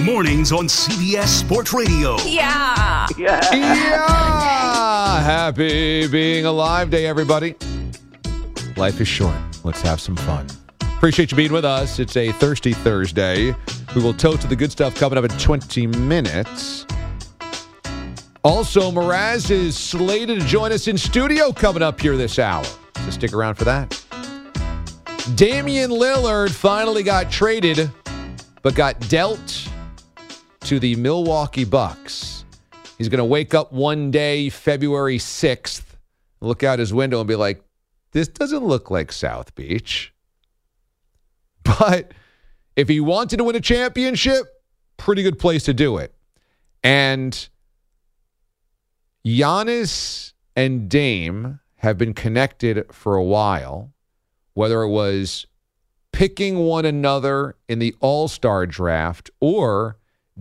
Mornings on CBS Sports Radio. Yeah. Yeah! yeah. Happy being alive day, everybody. Life is short. Let's have some fun. Appreciate you being with us. It's a thirsty Thursday. We will toast to the good stuff coming up in 20 minutes. Also, Mraz is slated to join us in studio coming up here this hour. So stick around for that. Damian Lillard finally got traded, but got dealt to the Milwaukee Bucks. He's going to wake up one day, February 6th, look out his window and be like, this doesn't look like South Beach. But if he wanted to win a championship, pretty good place to do it. And Giannis and Dame have been connected for a while, whether it was picking one another in the All Star draft or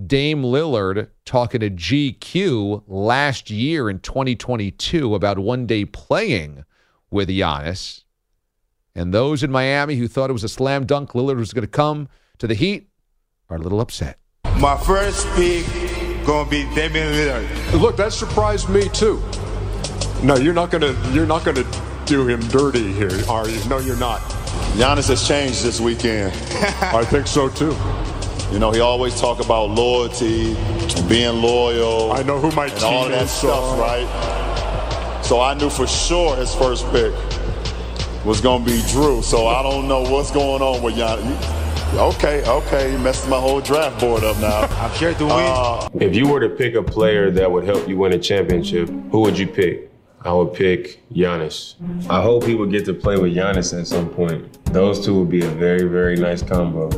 Dame Lillard talking to GQ last year in 2022 about one day playing with Giannis. And those in Miami who thought it was a slam dunk, Lillard was going to come to the Heat, are a little upset. My first pick gonna be Damian Lillard. Look, that surprised me too. No, you're not gonna you're not gonna do him dirty here, are you? No, you're not. Giannis has changed this weekend. I think so too. You know, he always talk about loyalty and being loyal. I know who my and all that stuff, are. right? So I knew for sure his first pick was gonna be Jrue. So I don't know what's going on with Giannis. Okay, okay, you messed my whole draft board up now. I'm here to win. Uh, If you were to pick a player that would help you win a championship, who would you pick? I would pick Giannis. I hope he would get to play with Giannis at some point. Those two would be a very, very nice combo.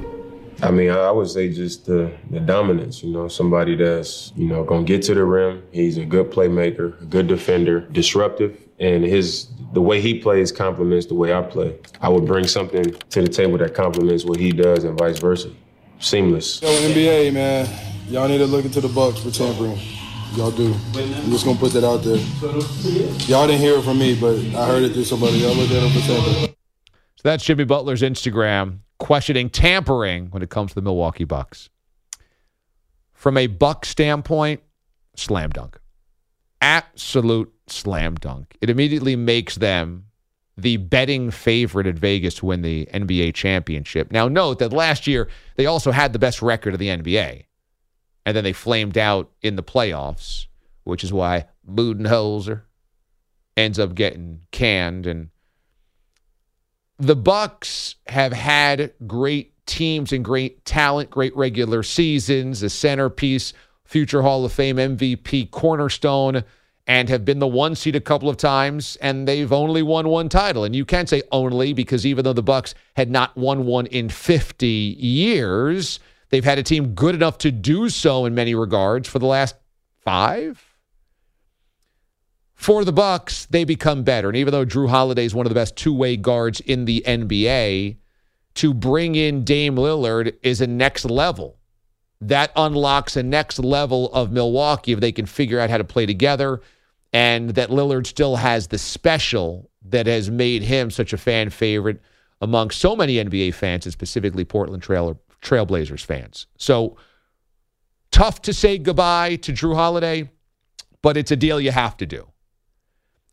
I mean, I would say just the, the dominance, you know, somebody that's, you know, gonna get to the rim. He's a good playmaker, a good defender, disruptive, and his the way he plays complements the way I play. I would bring something to the table that complements what he does and vice versa. Seamless. Yo, NBA, man, y'all need to look into the Bucks for tampering. Y'all do. I'm just gonna put that out there. Y'all didn't hear it from me, but I heard it through somebody. Y'all look at them for tampering. So that's Jimmy Butler's Instagram questioning tampering when it comes to the Milwaukee Bucks. From a Buck standpoint, slam dunk. Absolute slam dunk. It immediately makes them the betting favorite at Vegas to win the NBA championship. Now, note that last year they also had the best record of the NBA. And then they flamed out in the playoffs, which is why Budenholzer ends up getting canned and the Bucks have had great teams and great talent, great regular seasons, a centerpiece, future Hall of Fame MVP cornerstone, and have been the one seed a couple of times, and they've only won one title. And you can say only because even though the Bucks had not won one in 50 years, they've had a team good enough to do so in many regards for the last five for the Bucks, they become better. And even though Jrue Holiday is one of the best two-way guards in the NBA, to bring in Dame Lillard is a next level. That unlocks a next level of Milwaukee if they can figure out how to play together and that Lillard still has the special that has made him such a fan favorite among so many NBA fans and specifically Portland Trail Trailblazers fans. So tough to say goodbye to Jrue Holiday, but it's a deal you have to do.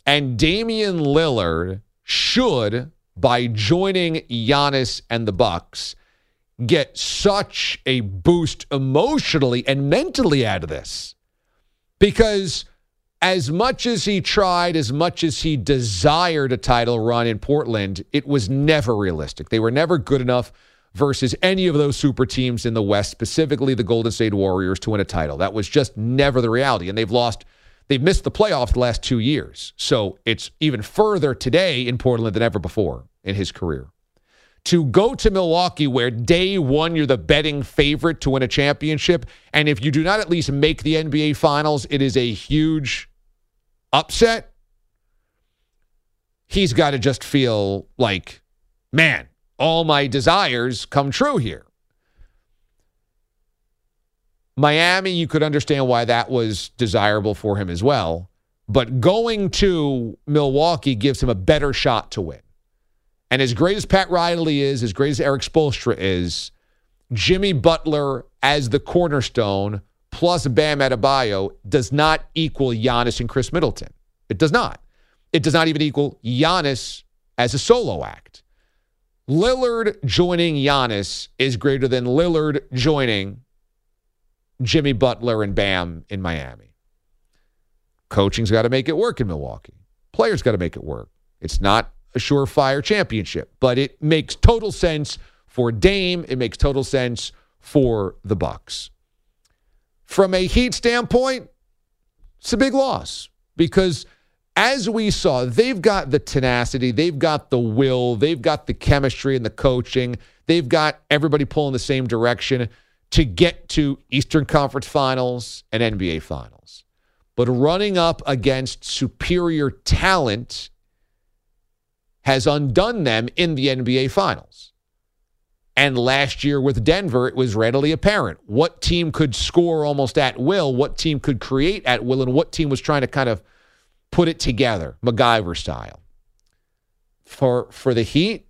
And Damian Lillard should, by joining Giannis and the Bucks, get such a boost emotionally and mentally out of this. Because as much as he tried, as much as he desired a title run in Portland, it was never realistic. They were never good enough. versus any of those super teams in the West, specifically the Golden State Warriors, to win a title. That was just never the reality. And they've lost, they've missed the playoffs the last two years. So it's even further today in Portland than ever before in his career. To go to Milwaukee, where day one you're the betting favorite to win a championship, and if you do not at least make the NBA Finals, it is a huge upset. He's got to just feel like, man, all my desires come true here. Miami, you could understand why that was desirable for him as well. But going to Milwaukee gives him a better shot to win. And as great as Pat Riley is, as great as Erik Spoelstra is, Jimmy Butler as the cornerstone plus Bam Adebayo does not equal Giannis and Khris Middleton. It does not. It does not even equal Giannis as a solo act. Lillard joining Giannis is greater than Lillard joining Jimmy Butler and Bam in Miami. Coaching's got to make it work in Milwaukee. Players got to make it work. It's not a surefire championship, but it makes total sense for Dame. It makes total sense for the Bucks. From a Heat standpoint, it's a big loss because as we saw, they've got the tenacity, they've got the will, they've got the chemistry and the coaching, they've got everybody pulling the same direction to get to Eastern Conference Finals and NBA Finals. But running up against superior talent has undone them in the NBA Finals. And last year with Denver, it was readily apparent what team could score almost at will, what team could create at will, and what team was trying to kind of put it together, MacGyver style. For for the Heat,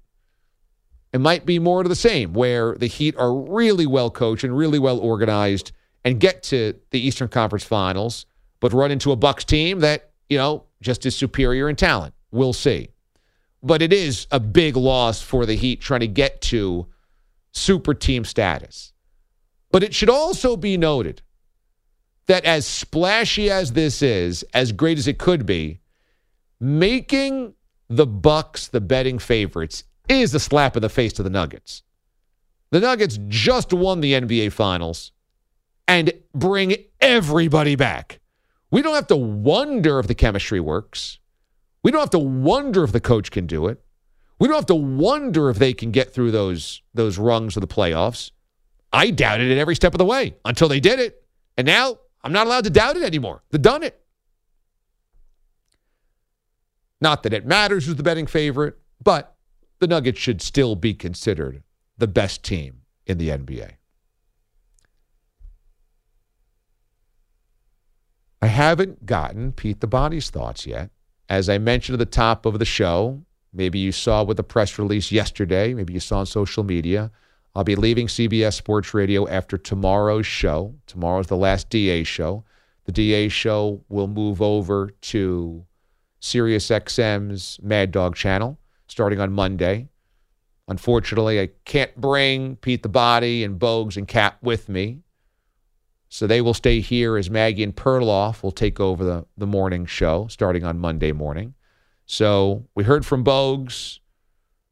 it might be more of the same, where the Heat are really well coached and really well organized and get to the Eastern Conference Finals, but run into a Bucks team that, you know, just is superior in talent. We'll see. But it is a big loss for the Heat trying to get to super team status. But it should also be noted that as splashy as this is, as great as it could be, making the Bucks the betting favorites is a slap in the face to the Nuggets. The Nuggets just won the NBA Finals and bring everybody back. We don't have to wonder if the chemistry works. We don't have to wonder if the coach can do it. We don't have to wonder if they can get through those those rungs of the playoffs. I doubted it every step of the way until they did it. And now I'm not allowed to doubt it anymore. They've done it. Not that it matters who's the betting favorite, but the Nuggets should still be considered the best team in the NBA. I haven't gotten Pete the Body's thoughts yet. As I mentioned at the top of the show, maybe you saw with the press release yesterday, maybe you saw on social media, I'll be leaving CBS Sports Radio after tomorrow's show. Tomorrow's the last DA show. The DA show will move over to SiriusXM's Mad Dog channel starting on Monday. Unfortunately, I can't bring Pete the Body and Bogues and Cap with me. So they will stay here as Maggie and Perloff will take over the, the morning show starting on Monday morning. So we heard from Bogues.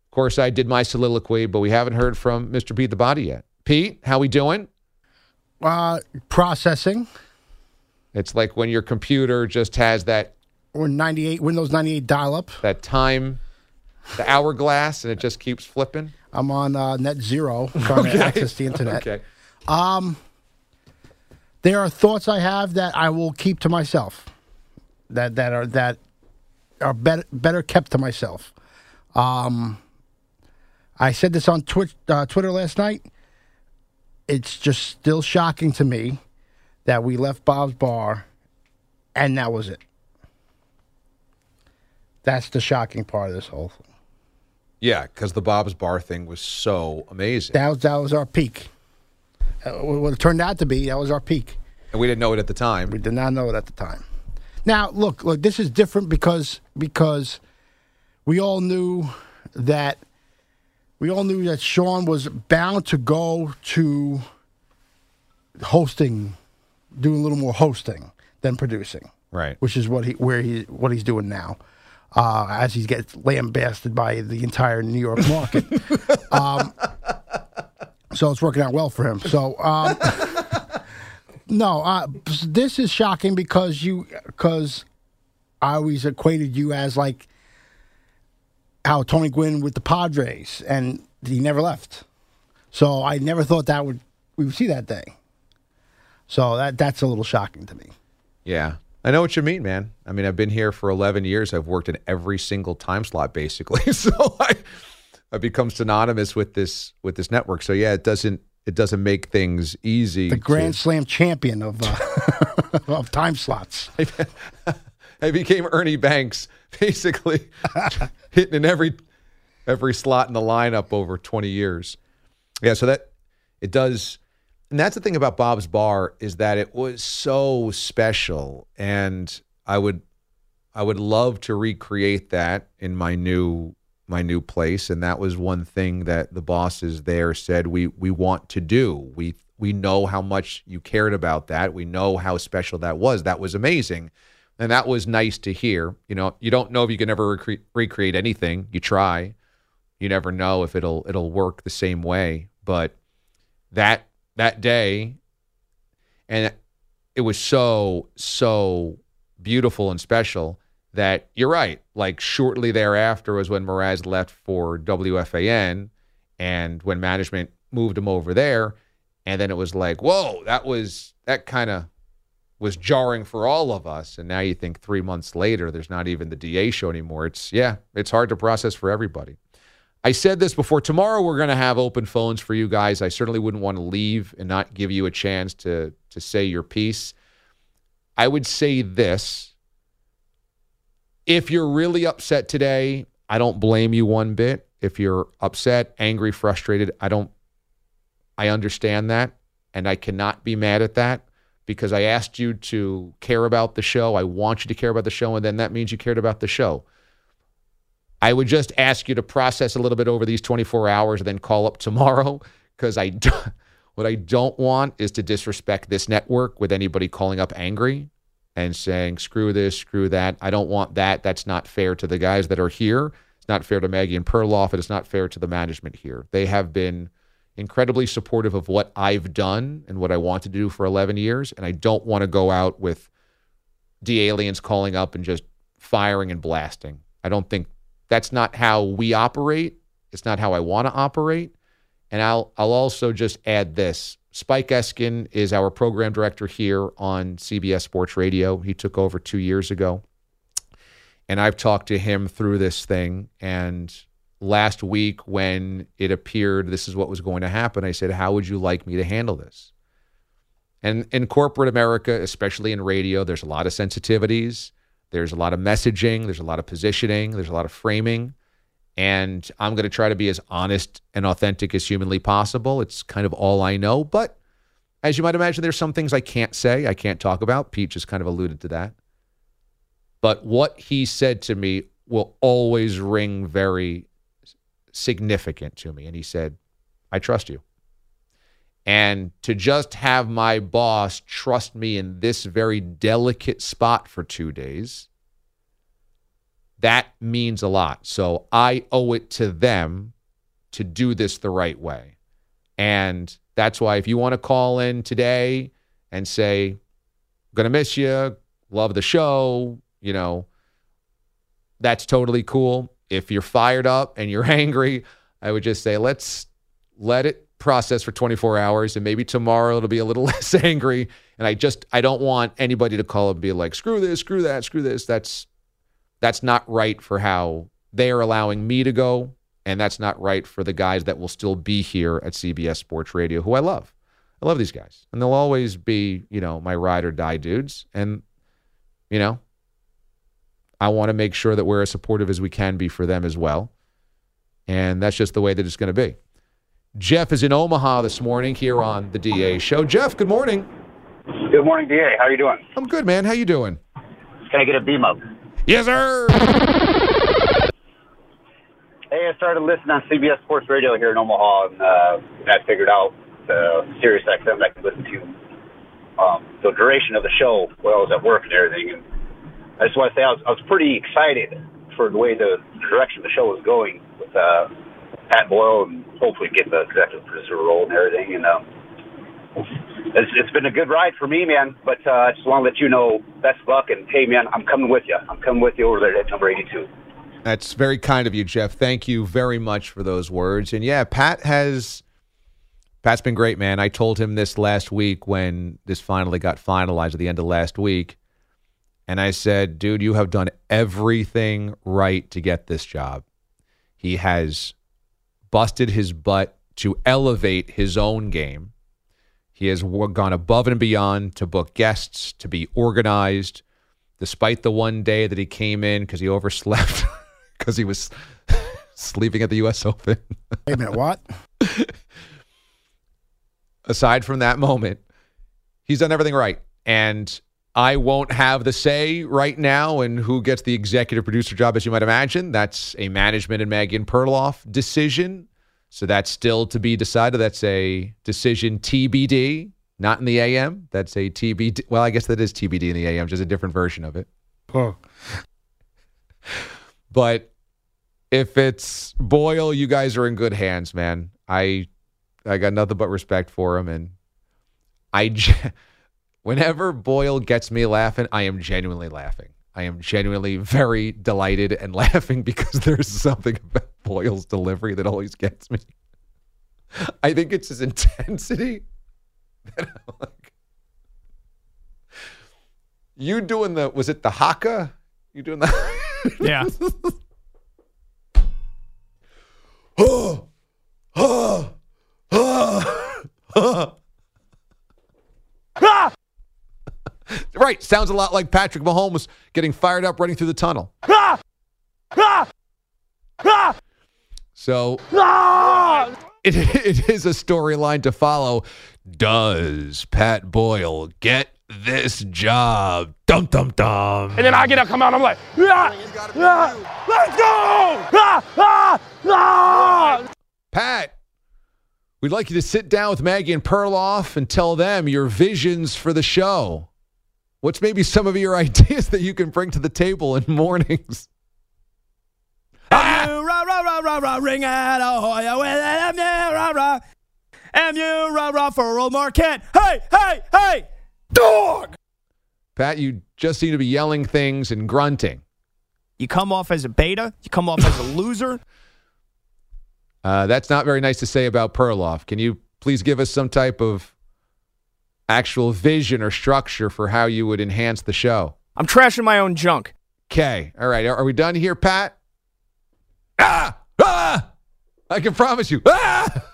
Of course, I did my soliloquy, but we haven't heard from Mr. Pete the Body yet. Pete, how we doing? Uh, processing. It's like when your computer just has that or 98 Windows 98 dial up. That time, the hourglass, and it just keeps flipping. I'm on uh, net zero trying okay. to access the internet. Okay. Um, there are thoughts I have that I will keep to myself. That that are that are better better kept to myself. Um, I said this on Twitch, uh, Twitter last night. It's just still shocking to me that we left Bob's Bar and that was it. That's the shocking part of this whole thing. Yeah, because the Bob's Bar thing was so amazing. That was, that was our peak. Uh, what it turned out to be, that was our peak. And we didn't know it at the time. We did not know it at the time. Now, look, look, this is different because because we all knew that we all knew that Sean was bound to go to hosting, doing a little more hosting than producing. Right. Which is what he where he what he's doing now. Uh, as he gets lambasted by the entire New York market. um, so it's working out well for him. So, um, no, uh, this is shocking because you because I always equated you as like how Tony Gwynn with the Padres, and he never left. So I never thought that would we would see that day. So that that's a little shocking to me. Yeah. I know what you mean, man. I mean, I've been here for 11 years. I've worked in every single time slot basically. So I I've become synonymous with this with this network. So yeah, it doesn't it doesn't make things easy. The Grand to, Slam champion of uh, of time slots. I became Ernie Banks, basically hitting in every every slot in the lineup over 20 years. Yeah, so that it does and that's the thing about Bob's Bar is that it was so special and I would I would love to recreate that in my new my new place and that was one thing that the bosses there said we we want to do. We we know how much you cared about that. We know how special that was. That was amazing. And that was nice to hear. You know, you don't know if you can ever recre- recreate anything. You try. You never know if it'll it'll work the same way, but that that day and it was so so beautiful and special that you're right. Like shortly thereafter was when Mraz left for WFAN and when management moved him over there and then it was like, "Whoa, that was that kind of was jarring for all of us." And now you think 3 months later there's not even the DA show anymore. It's yeah, it's hard to process for everybody. I said this before. Tomorrow we're going to have open phones for you guys. I certainly wouldn't want to leave and not give you a chance to to say your piece. I would say this. If you're really upset today, I don't blame you one bit. If you're upset, angry, frustrated, I don't I understand that and I cannot be mad at that because I asked you to care about the show. I want you to care about the show and then that means you cared about the show. I would just ask you to process a little bit over these 24 hours and then call up tomorrow because I do, what I don't want is to disrespect this network with anybody calling up angry and saying screw this, screw that. I don't want that. That's not fair to the guys that are here. It's not fair to Maggie and Perloff. And It is not fair to the management here. They have been incredibly supportive of what I've done and what I want to do for 11 years, and I don't want to go out with D aliens calling up and just firing and blasting. I don't think that's not how we operate. It's not how I want to operate. And I'll I'll also just add this. Spike Eskin is our program director here on CBS Sports Radio. He took over 2 years ago. And I've talked to him through this thing and last week when it appeared this is what was going to happen, I said, "How would you like me to handle this?" And in corporate America, especially in radio, there's a lot of sensitivities. There's a lot of messaging, there's a lot of positioning, there's a lot of framing. And I'm going to try to be as honest and authentic as humanly possible. It's kind of all I know. But as you might imagine, there's some things I can't say, I can't talk about. Pete just kind of alluded to that. But what he said to me will always ring very significant to me. And he said, I trust you. And to just have my boss trust me in this very delicate spot for two days, that means a lot. So I owe it to them to do this the right way. And that's why if you want to call in today and say, gonna miss you, love the show, you know, that's totally cool. If you're fired up and you're angry, I would just say, let's let it process for 24 hours and maybe tomorrow it'll be a little less angry. And i just i don't want anybody to call and be like screw this screw that screw this. That's that's not right for how they are allowing me to go and that's not right for the guys that will still be here at cbs sports radio who i love. I love these guys and they'll always be you know my ride or die dudes. And you know i want to make sure that we're as supportive as we can be for them as well. And that's just the way that it's going to be Jeff is in Omaha this morning here on the DA show. Jeff, good morning. Good morning, DA. How are you doing? I'm good, man. How you doing? Can I get a beam up? Yes, sir. hey, I started listening on CBS Sports Radio here in Omaha, and, uh, and I figured out uh, Sirius XM I could listen to um, the duration of the show while I was at work and everything. And I just want to say I was, I was pretty excited for the way the direction the show was going with uh, Pat Boyle and hopefully get the executive producer role and everything. And um, it's, it's been a good ride for me, man. But uh, I just want to let you know, best luck. And hey, man, I'm coming with you. I'm coming with you over there at number 82. That's very kind of you, Jeff. Thank you very much for those words. And yeah, Pat has Pat's been great, man. I told him this last week when this finally got finalized at the end of last week. And I said, dude, you have done everything right to get this job. He has busted his butt to elevate his own game. He has gone above and beyond to book guests, to be organized, despite the one day that he came in because he overslept because he was sleeping at the U.S. Open. Wait a minute, what? Aside from that moment, he's done everything right. And I won't have the say right now in who gets the executive producer job, as you might imagine. That's a management and Megan Perloff decision. So that's still to be decided. That's a decision TBD, not in the AM. That's a TBD. Well, I guess that is TBD in the AM, just a different version of it. Oh. But if it's Boyle, you guys are in good hands, man. I I got nothing but respect for him, and I. Whenever Boyle gets me laughing, I am genuinely laughing. I am genuinely very delighted and laughing because there's something about Boyle's delivery that always gets me. I think it's his intensity that I'm like. You doing the was it the haka? You doing the Yeah. oh, oh, oh, oh. Ah! Right. Sounds a lot like Patrick Mahomes getting fired up running through the tunnel. Ah! Ah! Ah! So it, it is a storyline to follow. Does Pat Boyle get this job? Dum dum dum. And then I get up, come out, I'm like, ah, ah, let's go! Ah, ah, ah! Pat, we'd like you to sit down with Maggie and Perloff and tell them your visions for the show. What's maybe some of your ideas that you can bring to the table in mornings? Ring at Ahoya with it, MU, rah, rah. MU, rah, rah, for old Marquette. Hey, hey, hey, dog! Pat, you just seem to be yelling things and grunting. You come off as a beta, you come off as a loser. Uh, that's not very nice to say about Perloff. Can you please give us some type of actual vision or structure for how you would enhance the show? I'm trashing my own junk. Okay. All right. Are, are we done here, Pat? Ah! Ah! I can promise you. Ah!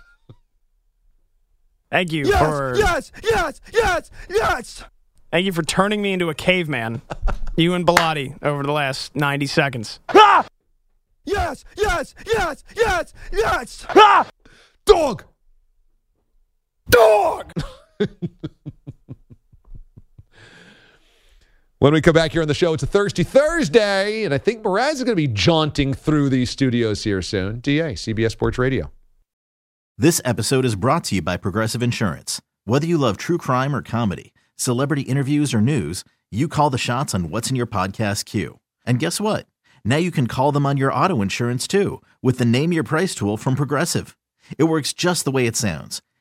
Thank you Yes, for yes, yes, yes, yes. thank you for turning me into a caveman. you and Bilotti over the last 90 seconds. Ah! Yes, yes, yes, yes, yes. Ah! Dog! Dog. When we come back here on the show, it's a Thirsty Thursday, and I think Mraz is going to be jaunting through these studios here soon. DA, CBS Sports Radio. This episode is brought to you by Progressive Insurance. Whether you love true crime or comedy, celebrity interviews or news, you call the shots on what's in your podcast queue. And guess what? Now you can call them on your auto insurance too with the Name Your Price tool from Progressive. It works just the way it sounds.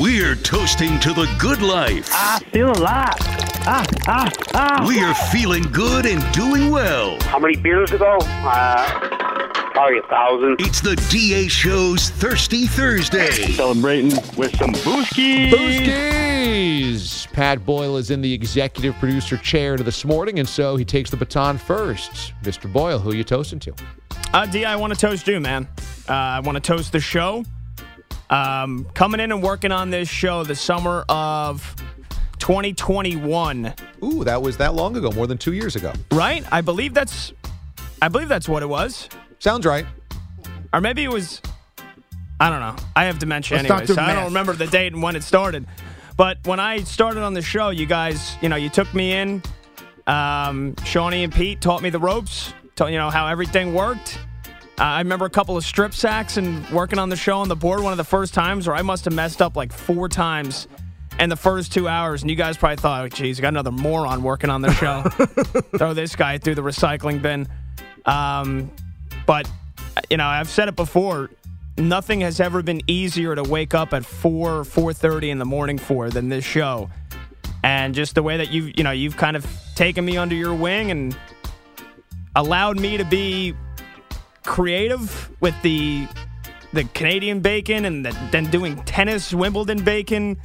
We're toasting to the good life. I feel alive. Ah, ah, ah. We're feeling good and doing well. How many beers ago? Uh, probably a thousand. It's the DA Show's Thirsty Thursday. Celebrating with some booskies. Booskies! Pat Boyle is in the executive producer chair to this morning, and so he takes the baton first. Mr. Boyle, who are you toasting to? Uh, D, I want to toast you, man. Uh, I want to toast the show. Um, coming in and working on this show the summer of 2021. Ooh, that was that long ago, more than two years ago. Right? I believe that's, I believe that's what it was. Sounds right. Or maybe it was, I don't know. I have dementia Let's anyway, do so I don't remember the date and when it started. But when I started on the show, you guys, you know, you took me in. Um, Shawnee and Pete taught me the ropes, taught you know how everything worked. Uh, I remember a couple of strip sacks and working on the show on the board one of the first times where I must have messed up like four times in the first two hours, and you guys probably thought, oh, geez, I got another moron working on the show. Throw this guy through the recycling bin. Um, but you know, I've said it before. Nothing has ever been easier to wake up at four, four thirty in the morning for than this show, and just the way that you, you know, you've kind of taken me under your wing and allowed me to be creative with the the Canadian bacon and the, then doing tennis Wimbledon bacon.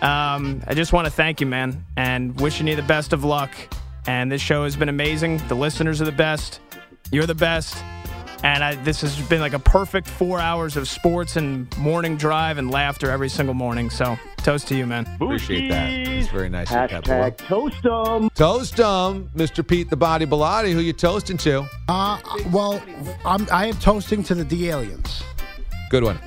Um, I just want to thank you, man, and wishing you the best of luck. And this show has been amazing. The listeners are the best. You're the best. And I, this has been like a perfect four hours of sports and morning drive and laughter every single morning. So toast to you, man. Appreciate that. It's very nice of you, Pat Boyle. Hashtag toast 'em. Toast 'em, Mr. Pete the Body Bilotti. Who you toasting to? Uh, well, I'm, I am toasting to the D aliens. Good one.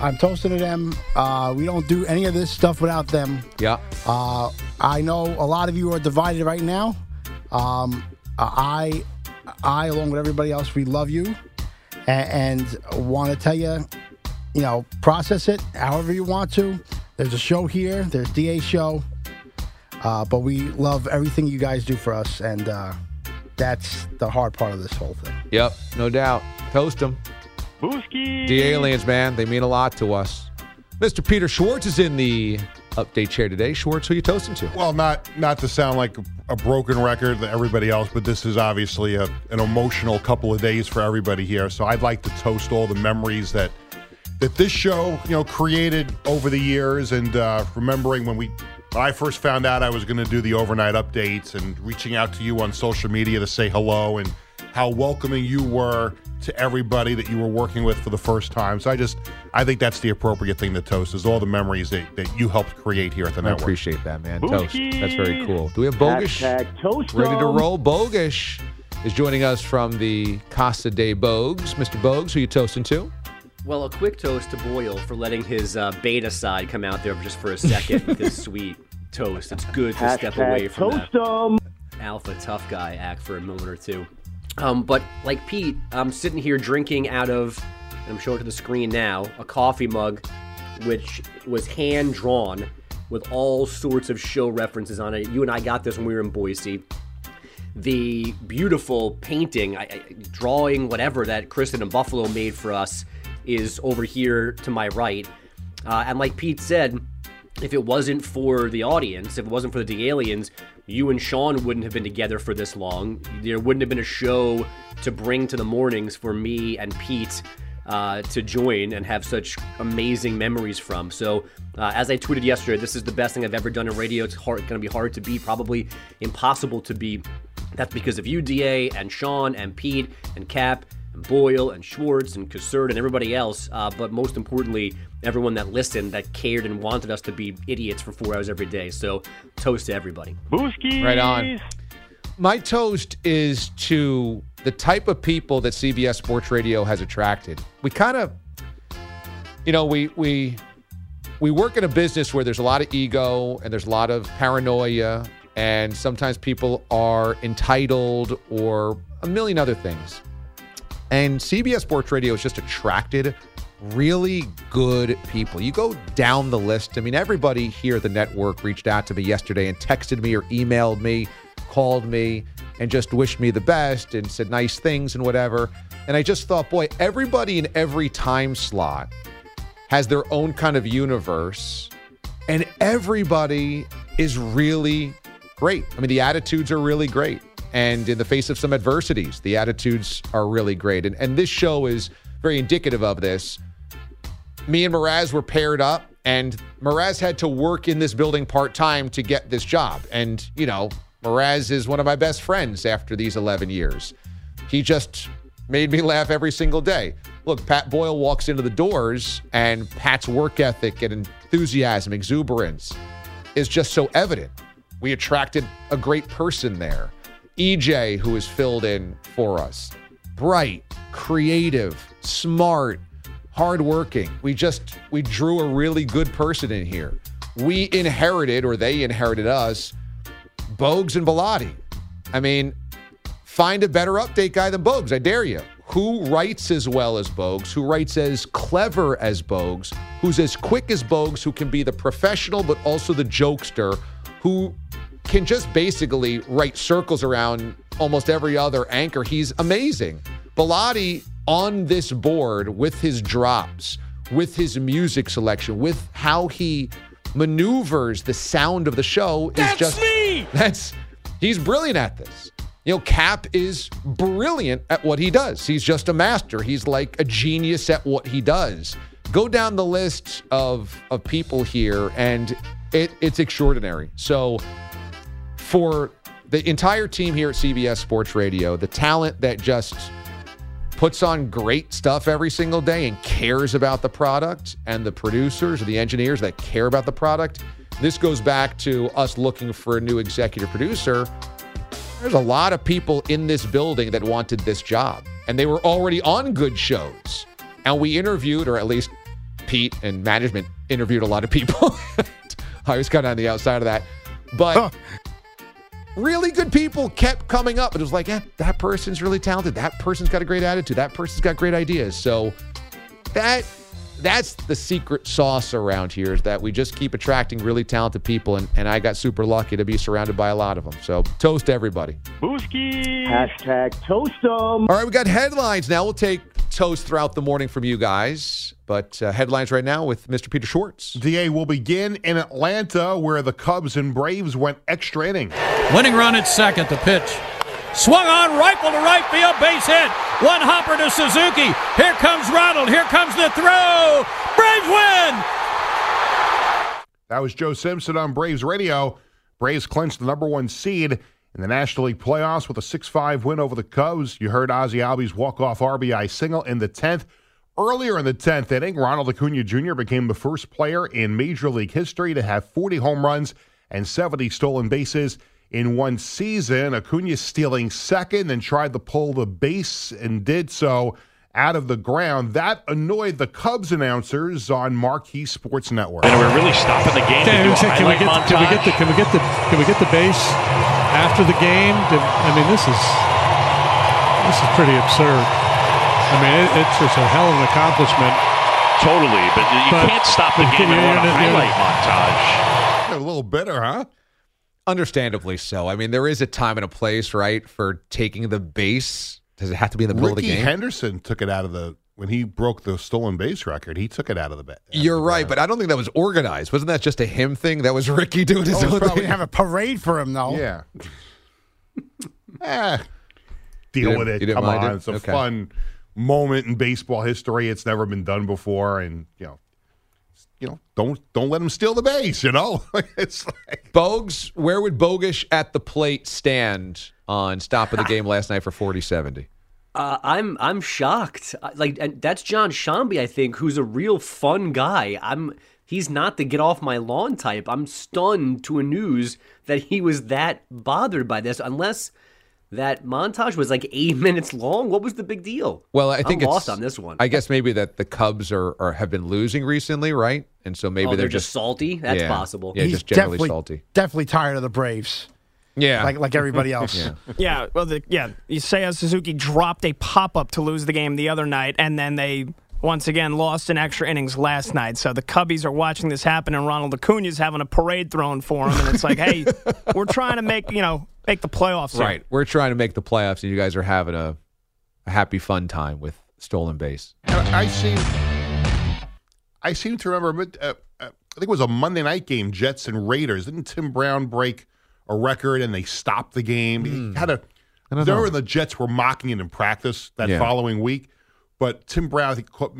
I'm toasting to them. Uh, we don't do any of this stuff without them. Yeah. Uh, I know a lot of you are divided right now. Um, I, I, along with everybody else, we love you, and, and want to tell you, you know, process it however you want to. There's a show here. There's DA show, uh, but we love everything you guys do for us, and uh, that's the hard part of this whole thing. Yep, no doubt. Toast them. Booski. The aliens, man, they mean a lot to us. Mr. Peter Schwartz is in the update chair today. Schwartz, who you toasting to? Well, not not to sound like a broken record to everybody else, but this is obviously a, an emotional couple of days for everybody here. So I'd like to toast all the memories that that this show, you know, created over the years, and uh, remembering when we when I first found out I was going to do the overnight updates, and reaching out to you on social media to say hello, and how welcoming you were to everybody that you were working with for the first time. So I just I think that's the appropriate thing to toast is all the memories that, that you helped create here at the I network. appreciate that, man. Toast. That's very cool. Do we have Bogish? Toast Ready to roll. Bogish is joining us from the Casa de Bogues. Mr. Bogues, who you toasting to? Well, a quick toast to Boyle for letting his uh, beta side come out there just for a second with his sweet toast. It's good to step away from toast that 'em. alpha tough guy act for a moment or two. Um, but like Pete, I'm sitting here drinking out of, I'm showing to the screen now, a coffee mug, which was hand drawn with all sorts of show references on it. You and I got this when we were in Boise. The beautiful painting, I, I, drawing, whatever that Kristen and Buffalo made for us is over here to my right. Uh, and like Pete said, if it wasn't for the audience, if it wasn't for the aliens, you and Sean wouldn't have been together for this long. There wouldn't have been a show to bring to the mornings for me and Pete uh, to join and have such amazing memories from. So, uh, as I tweeted yesterday, this is the best thing I've ever done in radio. It's hard, going to be hard to be, probably impossible to be. That's because of you, DA, and Sean, and Pete, and Cap, and Boyle, and Schwartz, and Cassert, and everybody else. Uh, but most importantly, everyone that listened, that cared, and wanted us to be idiots for four hours every day. So, toast to everybody. Booskies. Right on. My toast is to the type of people that CBS Sports Radio has attracted. We kind of, you know, we we we work in a business where there's a lot of ego and there's a lot of paranoia, and sometimes people are entitled or a million other things. And CBS Sports Radio has just attracted really good people. You go down the list. I mean, everybody here at the network reached out to me yesterday and texted me or emailed me, called me, and just wished me the best and said nice things and whatever. And I just thought, boy, everybody in every time slot has their own kind of universe, and everybody is really great. I mean, the attitudes are really great. And in the face of some adversities, the attitudes are really great. And, and this show is very indicative of this. Me and Mraz were paired up, and Mraz had to work in this building part time to get this job. And, you know, Mraz is one of my best friends after these 11 years. He just made me laugh every single day. Look, Pat Boyle walks into the doors, and Pat's work ethic and enthusiasm, exuberance is just so evident. We attracted a great person there. EJ, who is filled in for us, bright, creative, smart, hardworking. We just we drew a really good person in here. We inherited, or they inherited us, Bogues and Bellotti. I mean, find a better update guy than Bogues. I dare you. Who writes as well as Bogues? Who writes as clever as Bogues? Who's as quick as Bogues? Who can be the professional but also the jokester? Who can just basically write circles around almost every other anchor. He's amazing. Bellotti on this board with his drops, with his music selection, with how he maneuvers the sound of the show is That's just me! That's he's brilliant at this. You know, Cap is brilliant at what he does. He's just a master. He's like a genius at what he does. Go down the list of of people here, and it, it's extraordinary. So, for the entire team here at CBS Sports Radio, the talent that just puts on great stuff every single day and cares about the product, and the producers or the engineers that care about the product. This goes back to us looking for a new executive producer. There's a lot of people in this building that wanted this job, and they were already on good shows. And we interviewed, or at least Pete and management interviewed a lot of people. I was kind of on the outside of that. But really good people kept coming up. It was like, eh, that person's really talented. That person's got a great attitude. That person's got great ideas. So that that's the secret sauce around here is that we just keep attracting really talented people. And, and I got super lucky to be surrounded by a lot of them. So toast everybody. Booski. Hashtag toast 'em. All right, we got headlines now. We'll take toast throughout the morning from you guys. But uh, headlines right now with Mr. Peter Schwartz. DA will begin in Atlanta, where the Cubs and Braves went extra inning. Winning run at second, the pitch. Swung on, rifle to right field, base hit. One hopper to Suzuki. Here comes Ronald. Here comes the throw. Braves win. That was Joe Simpson on Braves Radio. Braves clinched the number one seed in the National League playoffs with a 6 5 win over the Cubs. You heard Ozzie Albies walk off RBI single in the 10th. Earlier in the 10th inning, Ronald Acuna Jr. became the first player in Major League history to have 40 home runs and 70 stolen bases in one season. Acuna stealing second and tried to pull the base and did so out of the ground. That annoyed the Cubs announcers on Marquee Sports Network. And we're really stopping the game to do a can, we get, can we get the can we get the can we get the base after the game? I mean, this is this is pretty absurd. I mean, it, it's just a hell of an accomplishment. Totally, but you But- can't stop the game and you're run a highlight montage. A little bitter, huh? Understandably so. I mean, there is a time and a place, right, for taking the base. Does it have to be in the middle Ricky of the game? Henderson took it out of the when he broke the stolen base record. He took it out of the bat. You're right, but I don't think that was organized. Wasn't that just a him thing? That was Ricky doing his Oh, own probably thing. have a parade for him though. Yeah. eh, deal with it. Come on, it? it's a Okay. fun moment in baseball history. It's never been done before, and you know, you know, don't don't let him steal the base. You know, it's like Bogues, where would Bogish at the plate stand on stop of the game last night for 40-70? Uh, I'm I'm shocked. Like and that's Jon Sciambi, I think, who's a real fun guy. I'm he's not the get off my lawn type. I'm stunned to a news that he was that bothered by this. Unless that montage was like eight minutes long. What was the big deal? Well, I think I'm it's lost on this one. I guess maybe that the Cubs are, are have been losing recently, right? And so maybe Oh, they're, they're just salty? That's Yeah. possible. Yeah, He's just generally definitely, salty. Definitely tired of the Braves. Yeah, like like everybody else. Yeah. Yeah, well, the, yeah. Seiya Suzuki dropped a pop up to lose the game the other night, and then they once again lost in extra innings last night. So the Cubbies are watching this happen, and Ronald Acuna's having a parade thrown for him, and it's like, hey, we're trying to make you know make the playoffs. here. Right. We're trying to make the playoffs, and you guys are having a, a happy, fun time with stolen base. I seem, I seem to remember. Uh, uh, I think it was a Monday night game, Jets and Raiders. Didn't Tim Brown break a record and they stopped the game? He had a. Hmm. don't There know. the Jets were mocking it in practice that Yeah. following week, but Tim Brown I think, caught-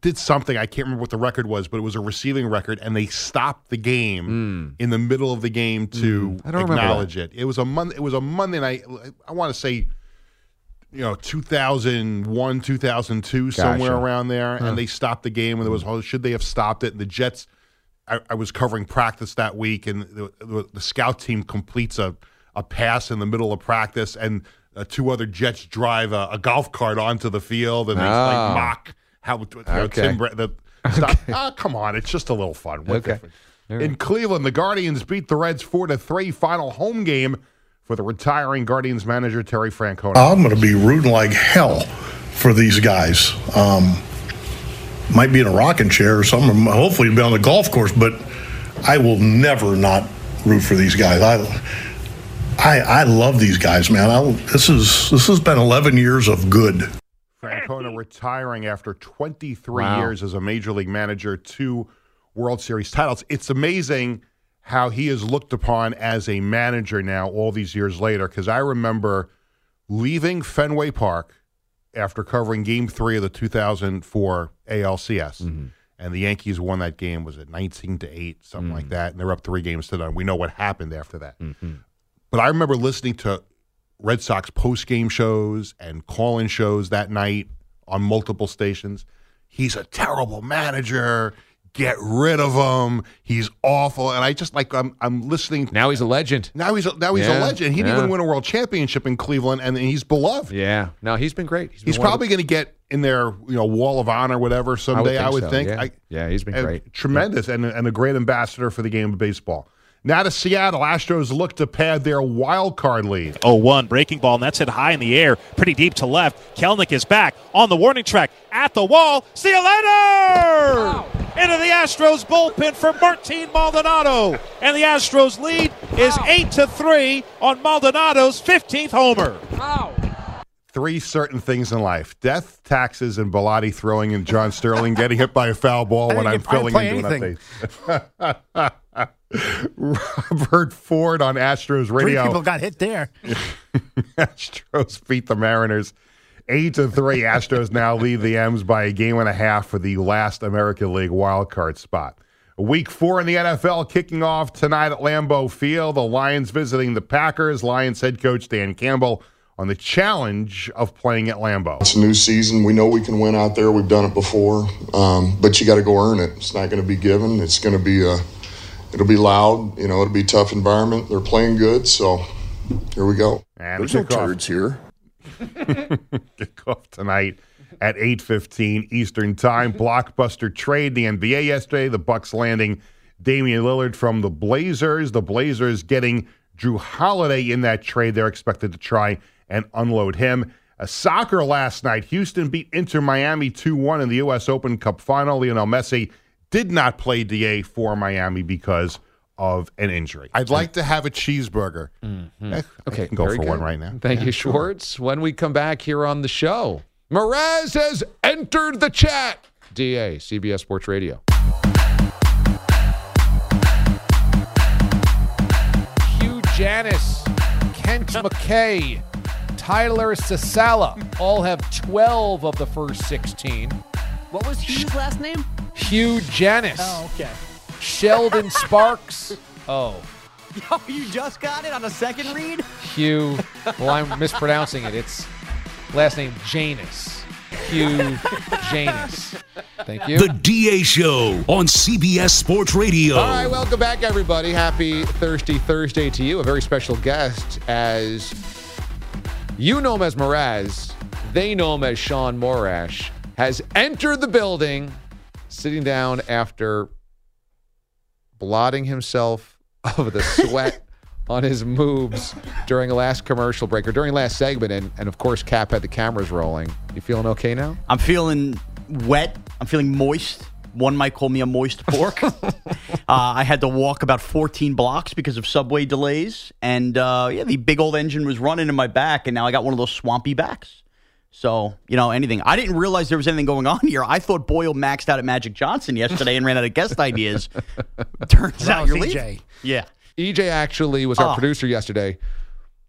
did something. I can't remember what the record was, but it was a receiving record, and they stopped the game in the middle of the game to Hmm. I don't acknowledge it. It was a Monday. It was a Monday night. I want to say you know 2001 2002 somewhere around there Huh. and they stopped the game and there was oh, should they have stopped it and the jets i, I was covering practice that week and the, the, the scout team completes a, a pass in the middle of practice and uh, two other jets drive a, a golf cart onto the field and they Ah. like mock how you know, Okay. Tim Bra- the, stop, ah, come on it's just a little fun What Okay. difference? in cleveland the guardians beat the reds 4 to 3 final home game for the retiring guardians manager terry francona I'm going to be rooting like hell for these guys. Um, might be in a rocking chair or something. Hopefully, be on the golf course. But I will never not root for these guys. I, I, I love these guys, man. I, this is this has been 11 years of good. Francona retiring after 23 Wow. years as a major league manager, two World Series titles. It's amazing how he is looked upon as a manager now, all these years later. Because I remember leaving Fenway Park after covering Game Three of the 2004 ALCS, mm-hmm. and the Yankees won that game. Was it 19 to eight, something like mm. that? And they're up three games to none. We know what happened after that. Mm-hmm. But I remember listening to Red Sox post game shows and call in shows that night on multiple stations. He's a terrible manager. Get rid of him. He's awful. And I just like I'm I'm listening. Now he's a legend. Now he's a, now he's Yeah, a legend. He didn't yeah. even win a world championship in Cleveland, and he's beloved. Yeah. No, he's been great. been He's of probably going to get in their you know wall of honor, whatever, someday. I would so, think. Yeah, I- Yeah, he's been great. tremendous, and and a great ambassador for the game of baseball. Now to Seattle, Astros look to pad their wild card lead. 0-1 breaking ball, and that's hit high in the air, pretty deep to left. Kelenic is back on the warning track at the wall. See you later! Into the Astros bullpen for Martin Maldonado, and the Astros lead is eight to three on Maldonado's 15th homer. Three certain things in life: death, taxes, and Bilotti throwing and John Sterling getting hit by a foul ball when I'm get- I didn't filling into an update. Robert Ford on Astros Three radio. people got hit there. Astros beat the Mariners eight to three. Astros now lead the M's by a game and a half for the last American League wild card spot. Week four in the NFL kicking off tonight at Lambeau Field. The Lions visiting the Packers. Lions head coach Dan Campbell on the challenge of playing at Lambeau. It's a new season. We know we can win out there. We've done it before, um, but you got to go earn it. It's not going to be given. It's going to be a, it'll be loud. You know, it'll be a tough environment. They're playing good, so here we go. And There's no kickoff. turds here. Kickoff tonight at 8:15 Eastern Time. Blockbuster trade the NBA yesterday. The Bucks landing Damian Lillard from the Blazers. The Blazers getting Jrue Holiday in that trade. They're expected to try and unload him. A soccer last night. Houston beat Inter Miami 2-1 in the U.S. Open Cup final. Lionel Messi did not play DA for Miami because of an injury. I'd like to have a cheeseburger. Eh, I Okay, can go very for one right now. Thank Yeah, you, sure. Schwartz. When we come back here on the show, Mraz has entered the chat. DA, CBS Sports Radio. Hugh Janis, Kent McKay, Tyler Sasala all have 12 of the first 16. What was Hugh's last name? Hugh Janis. Oh, okay. Sheldon Sparks. Oh, Yo, you just got it on a second read? Hugh. Well, I'm mispronouncing it. It's last name Janus. Hugh Janus. Thank you. The DA Show on CBS Sports Radio. All right, welcome back, everybody. Happy Thirsty Thursday to you. A very special guest, as you know him as Mraz, they know him as Sean Morash, has entered the building, sitting down after blotting himself of the sweat on his moves during last commercial break or during last segment, and, and of course, Cap had the cameras rolling. You feeling okay now? I'm feeling wet. I'm feeling moist. One might call me a moist pork. uh, I had to walk about 14 blocks because of subway delays, and uh, yeah, the big old engine was running in my back, and now I got one of those swampy backs. So you know anything. I didn't realize there was anything going on here. I thought Boyle maxed out at Magic Johnson yesterday and ran out of guest ideas. Turns out you're EJ. leaving. Yeah. EJ actually was our Oh. producer yesterday,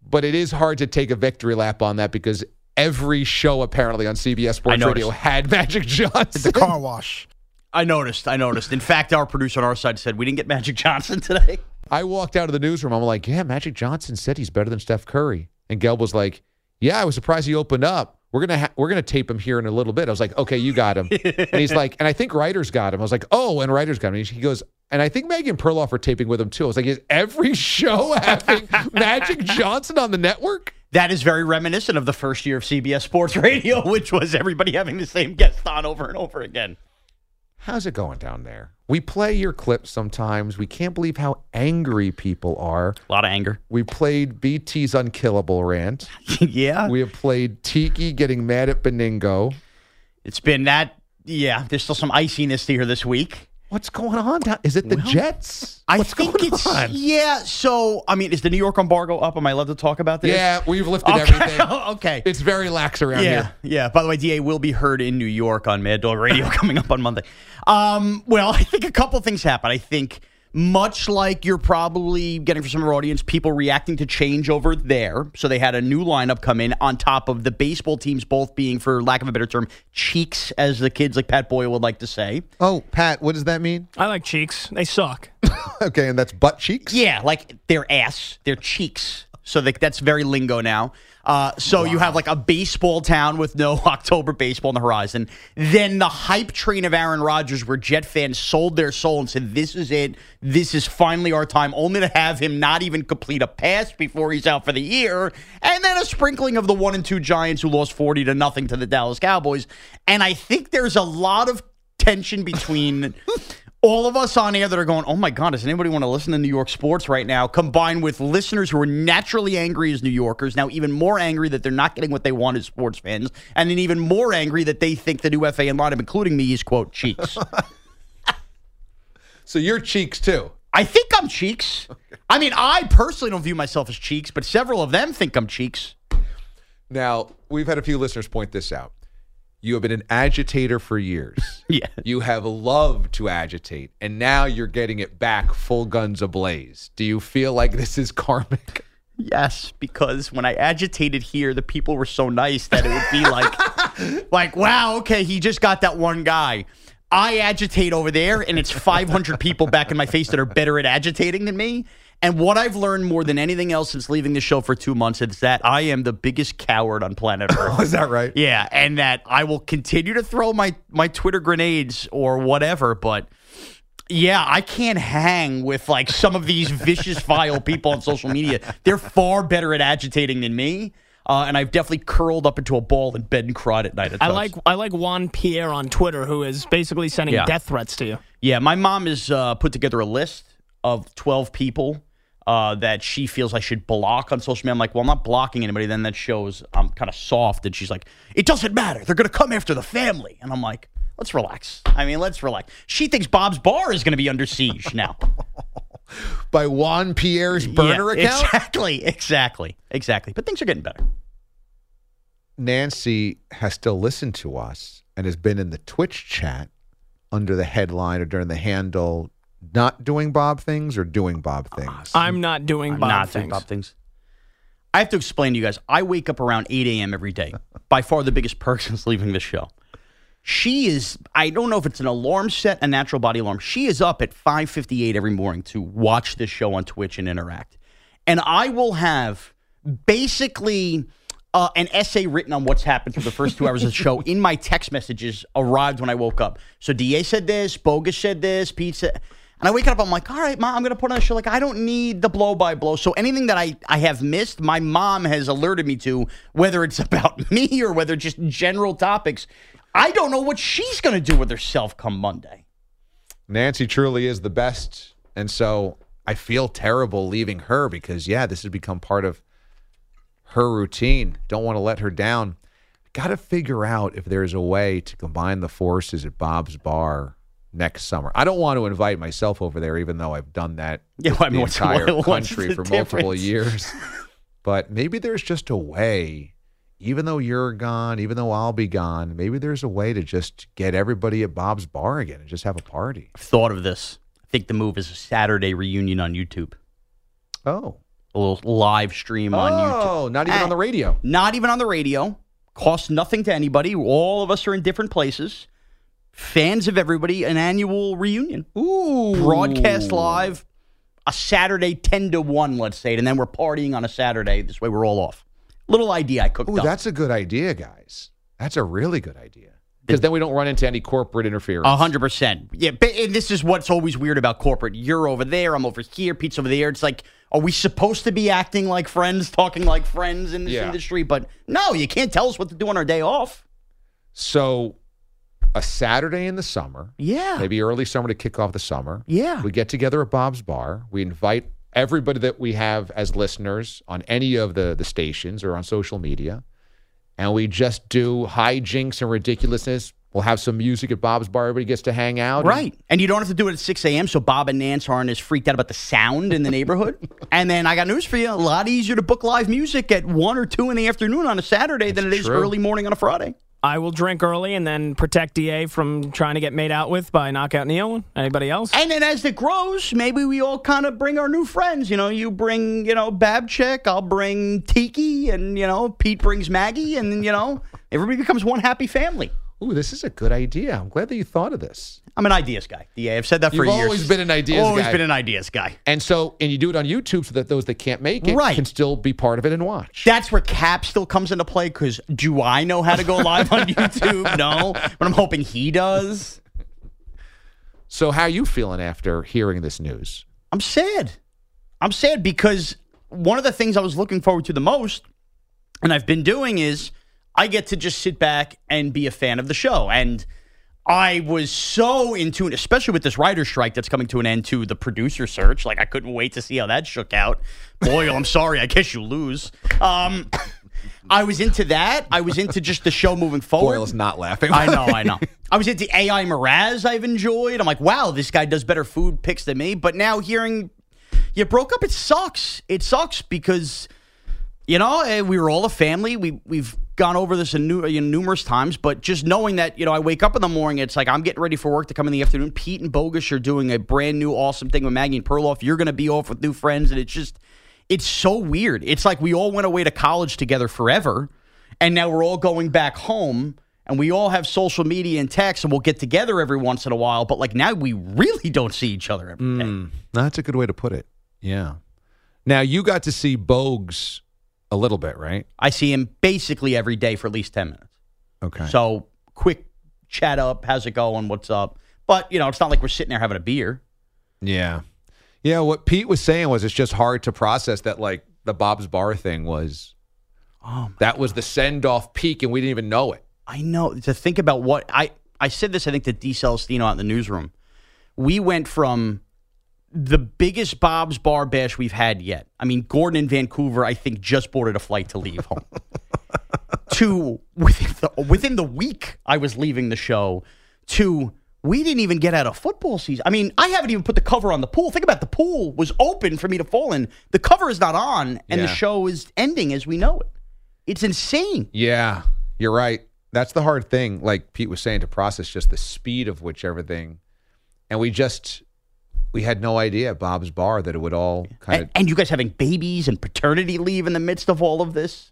but it is hard to take a victory lap on that because every show apparently on CBS Sports. Radio had Magic Johnson. The car wash. I noticed. I noticed. In fact, our producer on our side said we didn't get Magic Johnson today. I walked out of the newsroom. I'm like, yeah, Magic Johnson said he's better than Steph Curry, and Gelb was like, yeah, I was surprised he opened up. We're gonna ha- we're gonna tape him here in a little bit. I was like, okay, you got him. and he's like, and I think Ryder's got him. I was like, oh, and Ryder's got him. He goes, and I think Megan Perloff are taping with him too. I was like, is every show having Magic Johnson on the network? That is very reminiscent of the first year of CBS Sports Radio, which was everybody having the same guest on over and over again. How's it going down there? We play your clips sometimes. We can't believe how angry people are. A lot of anger. We played BT's unkillable rant. yeah. We have played Tiki getting mad at Beningo. It's been that. Yeah, there's still some iciness here this week. What's going on? down- Is it the Jets? I What's think going it's on? yeah. So I mean, is the New York embargo up? Am I allowed to talk about this? Yeah, we've lifted Okay. everything. okay. It's very lax around yeah, here. yeah. By the way, Da will be heard in New York on Mad Dog Radio coming up on Monday. Um, well, I think a couple things happened. I think much like you're probably getting from some of our audience, people reacting to change over there. So they had a new lineup come in on top of the baseball teams both being, for lack of a better term, cheeks, as the kids like Pat Boyle would like to say. Oh, Pat, what does that mean? I like cheeks. They suck. okay, and that's butt cheeks? Yeah, like their ass, their cheeks. So they, that's very lingo now. Uh, so you have like a baseball town with no October baseball on the horizon. Then the hype train of Aaron Rodgers, where Jet fans sold their soul and said, "This is it. This is finally our time." Only to have him not even complete a pass before he's out for the year, and then a sprinkling of the one and two Giants who lost forty to nothing to the Dallas Cowboys. And I think there's a lot of tension between all of us on air that are going, oh my God, does anybody want to listen to New York sports right now? Combined with listeners who are naturally angry as New Yorkers, now even more angry that they're not getting what they want as sports fans, and then even more angry that they think the new FAN lineup, including me, is quote cheeks. So you're cheeks too. I think I'm cheeks. I mean, I personally don't view myself as cheeks, but several of them think I'm cheeks. Now, we've had a few listeners point this out. You have been an agitator for years. yeah. You have loved to agitate, and now you're getting it back full guns ablaze. Do you feel like this is karmic? Yes, because when I agitated here, the people were so nice that it would be like, like, wow, okay, he just got that one guy. I agitate over there, and it's 500 people back in my face that are better at agitating than me. And what I've learned more than anything else since leaving the show for two months is that I am the biggest coward on planet Earth. is that right? Yeah, and that I will continue to throw my my Twitter grenades or whatever, but yeah, I can't hang with like some of these vicious, vile people on social media. They're far better at agitating than me. Uh, and I've definitely curled up into a ball in bed and cried at night. At I times. like I like Juan Pierre on Twitter, who is basically sending Yeah. death threats to you. Yeah, my mom has uh, put together a list of 12 people uh, that she feels I should block on social media. I'm like, well, I'm not blocking anybody. Then that shows I'm kind of soft. And she's like, it doesn't matter. They're going to come after the family. And I'm like, let's relax. I mean, let's relax. She thinks Bob's Bar is going to be under siege now. By Juan Pierre's burner Yeah, account? Exactly, exactly, exactly. But things are getting better. Nancy has still listened to us and has been in the Twitch chat under the headline or during the handle not doing Bob things or doing Bob things. I'm not doing I'm Bob not things. doing Bob things. I have to explain to you guys. I wake up around 8 a.m. every day. By far the biggest perk since leaving the show. She is. I don't know if it's an alarm set, a natural body alarm. She is up at 5:58 every morning to watch this show on Twitch and interact. And I will have basically uh, an essay written on what's happened for the first two hours of the show in my text messages arrived when I woke up. So Da said this, Bogus said this, Pete said. And I wake up, I'm like, all right, mom, I'm going to put on a show. Like, I don't need the blow by blow. So anything that I, I have missed, my mom has alerted me to, whether it's about me or whether just general topics. I don't know what she's going to do with herself come Monday. Nancy truly is the best. And so I feel terrible leaving her because, yeah, this has become part of her routine. Don't want to let her down. Got to figure out if there's a way to combine the forces at Bob's Bar next summer. I don't want to invite myself over there, even though I've done that Yeah, well, I mean, the entire what's country the for multiple years. but maybe there's just a way, even though you're gone, even though I'll be gone, maybe there's a way to just get everybody at Bob's Bar again and just have a party. I've thought of this. I think the move is a Saturday reunion on YouTube. Oh. A little live stream on oh, YouTube. Oh, not even on eh, the radio. Not even on the radio. Costs nothing to anybody. All of us are in different places. Fans of everybody, an annual reunion. Ooh. Broadcast live, a Saturday 10 to 1, let's say, and then we're partying on a Saturday. This way we're all off. Little idea I cooked Ooh, up. that's a good idea, guys. That's a really good idea. Because then we don't run into any corporate interference. A hundred percent. Yeah, but and this is what's always weird about corporate. You're over there, I'm over here, Pete's over there. It's like, are we supposed to be acting like friends, talking like friends in this Yeah. industry? But no, you can't tell us what to do on our day off. So, a Saturday in the summer, Yeah. maybe early summer to kick off the summer. Yeah. We get together at Bob's Bar. We invite everybody that we have as listeners on any of the, the stations or on social media. And we just do hijinks and ridiculousness. We'll have some music at Bob's Bar. Everybody gets to hang out. Right. And you don't have to do it at 6 a.m. so Bob and Nance aren't as freaked out about the sound in the neighborhood. and then I got news for you. A lot easier to book live music at 1 or 2 in the afternoon on a Saturday than it is true. early morning on a Friday. I will drink early and then protect DA from trying to get made out with by Knockout Neil. Anybody else? And then as it grows, maybe we all kind of bring our new friends. You know, you bring, you know, Babchick, I'll bring Tiki, and, you know, Pete brings Maggie, and you know, everybody becomes one happy family. Ooh, this is a good idea. I'm glad that you thought of this. I'm an ideas guy. Yeah, I've said that for You've years. always been an ideas Always guy. been an ideas guy. And so, and you do it on YouTube so that those that can't make it Right. can still be part of it and watch. That's where Cap still comes into play because do I know how to go live on YouTube? No, but I'm hoping he does. So, how you feeling after hearing this news? I'm sad. I'm sad because one of the things I was looking forward to the most, and I've been doing, is I get to just sit back and be a fan of the show. And I was so into it, especially with this writer strike that's coming to an end to the producer search. Like, I couldn't wait to see how that shook out. Boyle, I'm sorry. I guess you lose. Um, I was into that. I was into just the show moving forward. Boyle's not laughing. I know, I know. I was into AI Mraz. I've enjoyed. I'm like, wow, this guy does better food picks than me. But now hearing you broke up, it sucks. It sucks because you know eh, we were all a family. We we've gone over this in you know, numerous times. But just knowing that you know I wake up in the morning, it's like I'm getting ready for work to come in the afternoon. Pete and Bogus are doing a brand new awesome thing with Maggie and Perloff. You're going to be off with new friends, and it's just it's so weird. It's like we all went away to college together forever, and now we're all going back home, and we all have social media and text, and we'll get together every once in a while. But like now, we really don't see each other. Mm, that's a good way to put it. Yeah. Now you got to see Bogues a little bit, right? I see him basically every day for at least ten minutes. Okay. So quick chat up, how's it going? What's up? But you know, it's not like we're sitting there having a beer. Yeah. Yeah. What Pete was saying was it's just hard to process that, like, the Bob's Bar thing was. Oh, that was the send off peak, and we didn't even know it. I know to think about what I I said this I think to D Celestino out in the newsroom. We went from the biggest Bob's Bar bash we've had yet. I mean, Gordon in Vancouver, I think, just boarded a flight to leave home. to within the, within the week I was leaving the show. To we didn't even get out of football season. I mean, I haven't even put the cover on the pool. Think about the pool was open for me to fall in. The cover is not on, and the show is ending as we know it. It's insane. Yeah, you're right. That's the hard thing, like Pete was saying, to process just the speed of which everything. And we just, we had no idea at Bob's Bar that it would all kind of. And, and you guys having babies and paternity leave in the midst of all of this.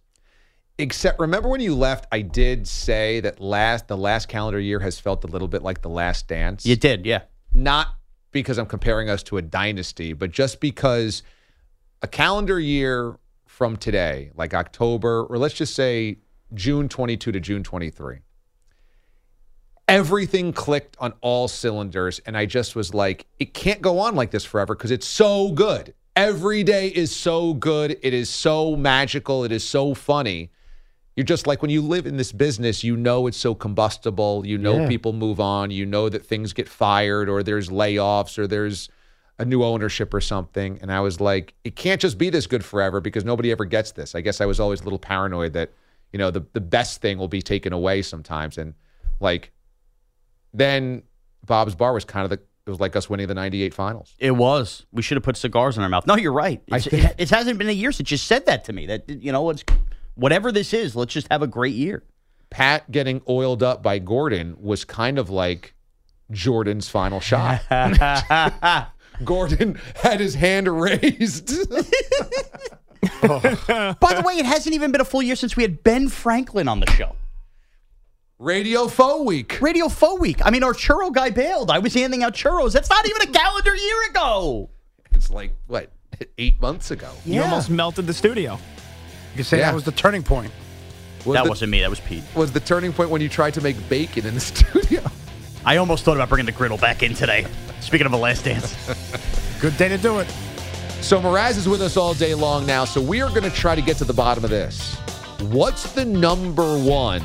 Except, remember when you left, I did say that last the last calendar year has felt a little bit like the last dance. You did, yeah. Not because I'm comparing us to a dynasty, but just because a calendar year from today, like October, or let's just say June 22 to June 23, everything clicked on all cylinders. And I just was like, it can't go on like this forever because it's so good. Every day is so good. It is so magical. It is so funny. You're just like when you live in this business, you know it's so combustible. You know Yeah. people move on. You know that things get fired or there's layoffs or there's a new ownership or something. And I was like, it can't just be this good forever because nobody ever gets this. I guess I was always a little paranoid that, you know, the the best thing will be taken away sometimes. And like then Bob's Bar was kind of the it was like us winning the '98 finals. It was. We should have put cigars in our mouth. No, you're right. It's, it, it hasn't been a year since you said that to me. That you know, it's whatever this is. Let's just have a great year. Pat getting oiled up by Gordon was kind of like Jordan's final shot. Gordon had his hand raised. By the way, it hasn't even been a full year since we had Ben Franklin on the show. Radio Faux Week. Radio Faux Week. I mean, our churro guy bailed. I was handing out churros. That's not even a calendar year ago. It's like what eight months ago. You almost melted the studio. You could say Yeah. that was the turning point. Was that the- wasn't me. That was Pete. Was the turning point when you tried to make bacon in the studio? I almost thought about bringing the griddle back in today. Speaking of a last dance. Good day to do it. So Mraz is with us all day long now. So we are going to try to get to the bottom of this. What's the number one,